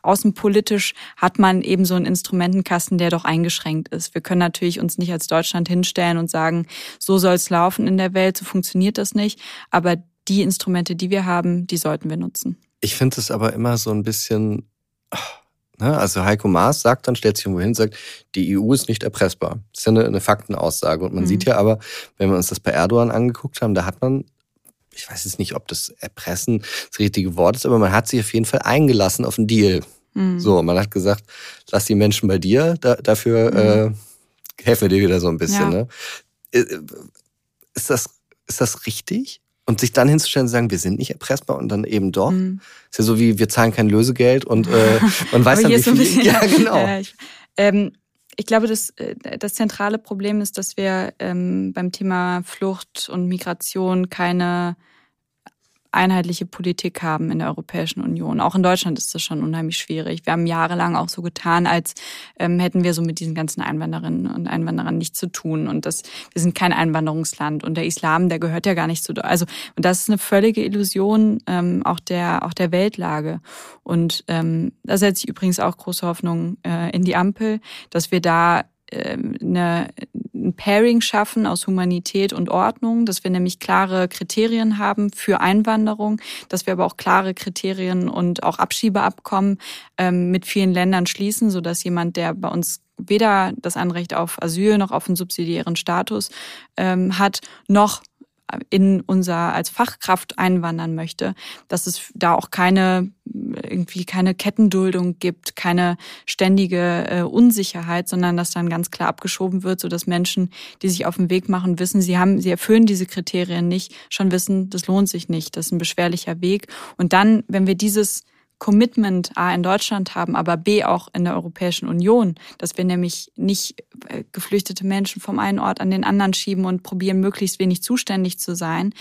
außenpolitisch hat man eben so einen Instrumentenkasten, der doch eingeschränkt ist. Wir können natürlich uns nicht als Deutschland hinstellen und sagen, so soll es laufen in der Welt, so funktioniert das nicht. Aber die Instrumente, die wir haben, die sollten wir nutzen. Ich finde es aber immer so ein bisschen, ne, also Heiko Maas sagt dann, stellt sich irgendwo hin, sagt, die EU ist nicht erpressbar. Das ist ja eine, eine Faktenaussage. Und man mhm. sieht ja aber, wenn wir uns das bei Erdogan angeguckt haben, da hat man ich weiß jetzt nicht, ob das Erpressen das richtige Wort ist, aber man hat sich auf jeden Fall eingelassen auf einen Deal. Mhm. So, man hat gesagt, lass die Menschen bei dir, da, dafür mhm. äh, helfen wir dir wieder so ein bisschen. Ja. Ne? Äh, ist, das, ist das richtig? Und sich dann hinzustellen und sagen, wir sind nicht erpressbar und dann eben doch. Mhm. Ist ja so wie, wir zahlen kein Lösegeld und äh, man weiß dann, viel. So ja, genau. Ja, ich, ähm, ich glaube, das, äh, das zentrale Problem ist, dass wir ähm, beim Thema Flucht und Migration keine einheitliche Politik haben in der Europäischen Union. Auch in Deutschland ist das schon unheimlich schwierig. Wir haben jahrelang auch so getan, als ähm, hätten wir so mit diesen ganzen Einwanderinnen und Einwanderern nichts zu tun. Und das, wir sind kein Einwanderungsland. Und der Islam, der gehört ja gar nicht zu. Also und das ist eine völlige Illusion ähm, auch der auch der Weltlage. Und ähm, da setze ich übrigens auch große Hoffnung äh, in die Ampel, dass wir da ähm, eine, ein Pairing schaffen aus Humanität und Ordnung, dass wir nämlich klare Kriterien haben für Einwanderung, dass wir aber auch klare Kriterien und auch Abschiebeabkommen ähm, mit vielen Ländern schließen, so dass jemand, der bei uns weder das Anrecht auf Asyl noch auf einen subsidiären Status ähm, hat, noch in unser als Fachkraft einwandern möchte, dass es da auch keine irgendwie keine Kettenduldung gibt, keine ständige äh, Unsicherheit, sondern dass dann ganz klar abgeschoben wird, so dass Menschen, die sich auf den Weg machen, wissen, sie haben, sie erfüllen diese Kriterien nicht, schon wissen, das lohnt sich nicht, das ist ein beschwerlicher Weg. Und dann, wenn wir dieses Commitment A in Deutschland haben, aber B auch in der Europäischen Union, dass wir nämlich nicht äh, geflüchtete Menschen vom einen Ort an den anderen schieben und probieren, möglichst wenig zuständig zu sein,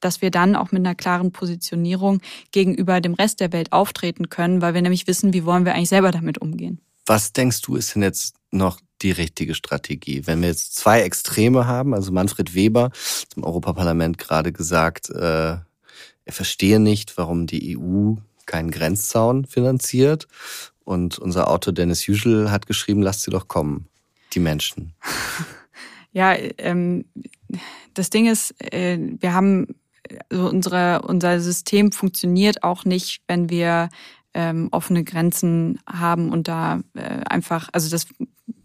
dass wir dann auch mit einer klaren Positionierung gegenüber dem Rest der Welt auftreten können, weil wir nämlich wissen, wie wollen wir eigentlich selber damit umgehen. Was denkst du, ist denn jetzt noch die richtige Strategie? Wenn wir jetzt zwei Extreme haben, also Manfred Weber zum Europaparlament gerade gesagt, äh, er verstehe nicht, warum die EU keinen Grenzzaun finanziert. Und unser Autor Dennis Usual hat geschrieben, lasst sie doch kommen, die Menschen. Ja, ähm, das Ding ist, äh, wir haben, also unsere, unser System funktioniert auch nicht, wenn wir ähm, offene Grenzen haben und da äh, einfach, also das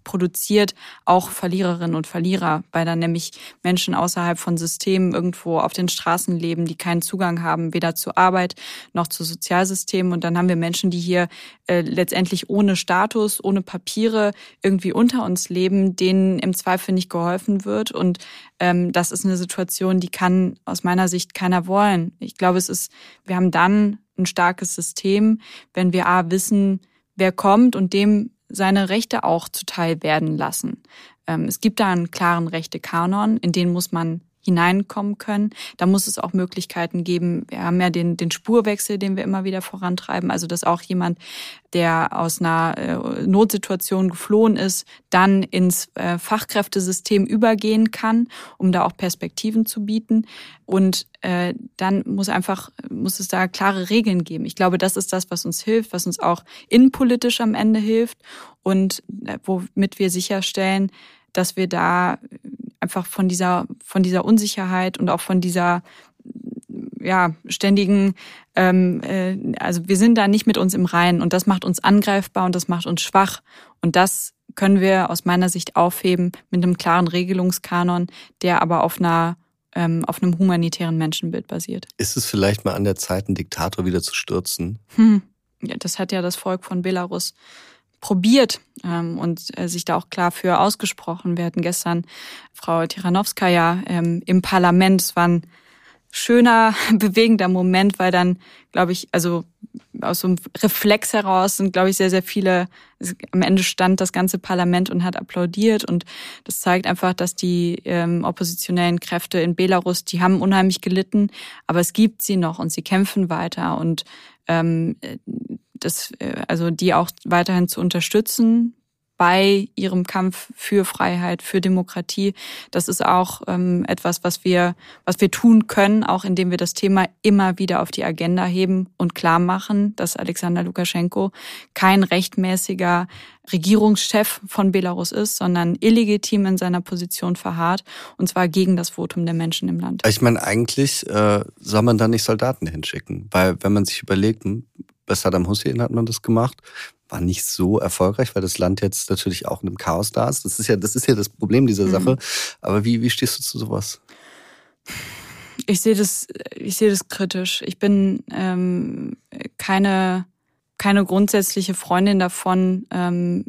produziert auch Verliererinnen und Verlierer, weil dann nämlich Menschen außerhalb von Systemen irgendwo auf den Straßen leben, die keinen Zugang haben, weder zur Arbeit noch zu Sozialsystemen. Und dann haben wir Menschen, die hier äh, letztendlich ohne Status, ohne Papiere irgendwie unter uns leben, denen im Zweifel nicht geholfen wird. Und ähm, das ist eine Situation, die kann aus meiner Sicht keiner wollen. Ich glaube, es ist, wir haben dann ein starkes System, wenn wir A wissen, wer kommt und dem seine Rechte auch zuteil werden lassen. Ähm, es gibt da einen klaren Rechte-Kanon, in den muss man hineinkommen können. Da muss es auch Möglichkeiten geben. Wir haben ja den, den Spurwechsel, den wir immer wieder vorantreiben. Also, dass auch jemand, der aus einer äh, Notsituation geflohen ist, dann ins äh, Fachkräftesystem übergehen kann, um da auch Perspektiven zu bieten. Und äh, dann muss einfach, muss es da klare Regeln geben. Ich glaube, das ist das, was uns hilft, was uns auch innenpolitisch am Ende hilft und äh, womit wir sicherstellen, dass wir da einfach von dieser, von dieser Unsicherheit und auch von dieser ja, ständigen, ähm, äh, also wir sind da nicht mit uns im Reinen und das macht uns angreifbar und das macht uns schwach. Und das können wir aus meiner Sicht aufheben mit einem klaren Regelungskanon, der aber auf einer ähm, auf einem humanitären Menschenbild basiert. Ist es vielleicht mal an der Zeit, einen Diktator wieder zu stürzen? Hm. Ja, das hat ja das Volk von Belarus probiert ähm, und äh, sich da auch klar für ausgesprochen. Wir hatten gestern Frau Tiranowskaja ähm, im Parlament. Es war ein schöner, bewegender Moment, weil dann, glaube ich, also aus so einem Reflex heraus sind, glaube ich, sehr, sehr viele, am Ende stand das ganze Parlament und hat applaudiert und das zeigt einfach, dass die ähm, oppositionellen Kräfte in Belarus, die haben unheimlich gelitten, aber es gibt sie noch und sie kämpfen weiter und ähm, das, äh, also die auch weiterhin zu unterstützen bei ihrem Kampf für Freiheit, für Demokratie. Das ist auch ähm, etwas, was wir, was wir tun können, auch indem wir das Thema immer wieder auf die Agenda heben und klar machen, dass Alexander Lukaschenko kein rechtmäßiger Regierungschef von Belarus ist, sondern illegitim in seiner Position verharrt und zwar gegen das Votum der Menschen im Land. Ich meine, eigentlich äh, soll man da nicht Soldaten hinschicken, weil wenn man sich überlegt, bei Saddam Hussein hat man das gemacht, war nicht so erfolgreich, weil das Land jetzt natürlich auch in einem Chaos da ist. Das ist ja, das ist ja das Problem dieser mhm. Sache. Aber wie, wie stehst du zu sowas? Ich sehe das, ich sehe das kritisch. Ich bin ähm, keine keine grundsätzliche Freundin davon, ähm,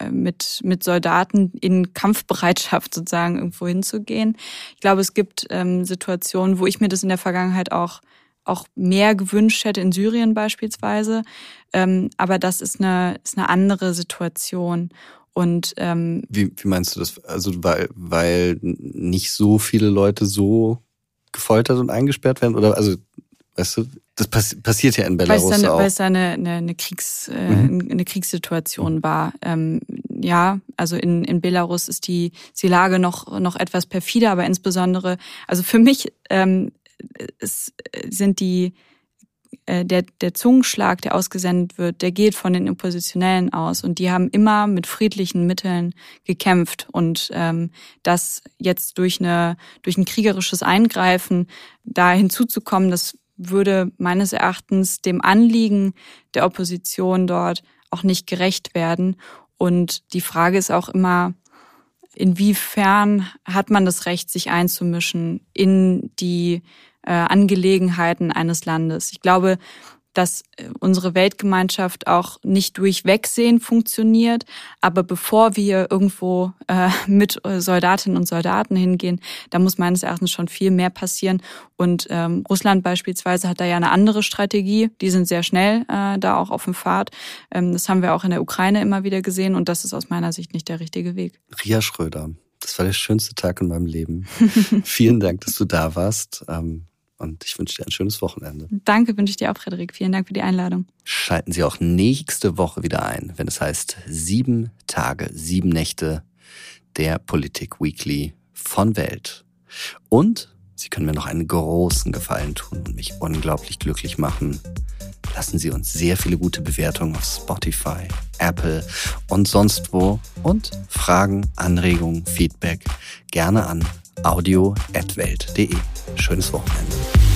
äh, mit, mit Soldaten in Kampfbereitschaft sozusagen irgendwo hinzugehen. Ich glaube, es gibt ähm, Situationen, wo ich mir das in der Vergangenheit auch auch mehr gewünscht hätte in Syrien beispielsweise. Ähm, aber das ist eine, ist eine andere Situation. Und ähm, wie, wie meinst du das? Also weil, weil nicht so viele Leute so gefoltert und eingesperrt werden? Oder also, weißt du, das pass passiert ja in Belarus weil es eine, auch. Weil es eine, eine, eine, Kriegs, äh, mhm. eine Kriegssituation mhm. war. Ähm, ja, also in, in Belarus ist die, ist die Lage noch, noch etwas perfider, aber insbesondere, also für mich ähm, es sind die äh, der, der Zungenschlag, der ausgesendet wird, der geht von den Oppositionellen aus. Und die haben immer mit friedlichen Mitteln gekämpft. Und ähm, das jetzt durch, eine, durch ein kriegerisches Eingreifen da hinzuzukommen, das würde meines Erachtens dem Anliegen der Opposition dort auch nicht gerecht werden. Und die Frage ist auch immer, inwiefern hat man das Recht, sich einzumischen in die äh, Angelegenheiten eines Landes. Ich glaube, dass äh, unsere Weltgemeinschaft auch nicht durch Wegsehen funktioniert. Aber bevor wir irgendwo äh, mit äh, Soldatinnen und Soldaten hingehen, da muss meines Erachtens schon viel mehr passieren. Und ähm, Russland beispielsweise hat da ja eine andere Strategie. Die sind sehr schnell äh, da auch auf dem Pfad. Ähm, das haben wir auch in der Ukraine immer wieder gesehen. Und das ist aus meiner Sicht nicht der richtige Weg. Ria Schröder. Das war der schönste Tag in meinem Leben. Vielen Dank, dass du da warst. Ähm, und ich wünsche dir ein schönes Wochenende. Danke, wünsche ich dir auch, Frederik. Vielen Dank für die Einladung. Schalten Sie auch nächste Woche wieder ein, wenn es heißt sieben Tage, sieben Nächte der Politik Weekly von Welt. Und Sie können mir noch einen großen Gefallen tun und mich unglaublich glücklich machen. Lassen Sie uns sehr viele gute Bewertungen auf Spotify, Apple und sonst wo. Und Fragen, Anregungen, Feedback gerne an audio.welt.de. Schönes Wochenende.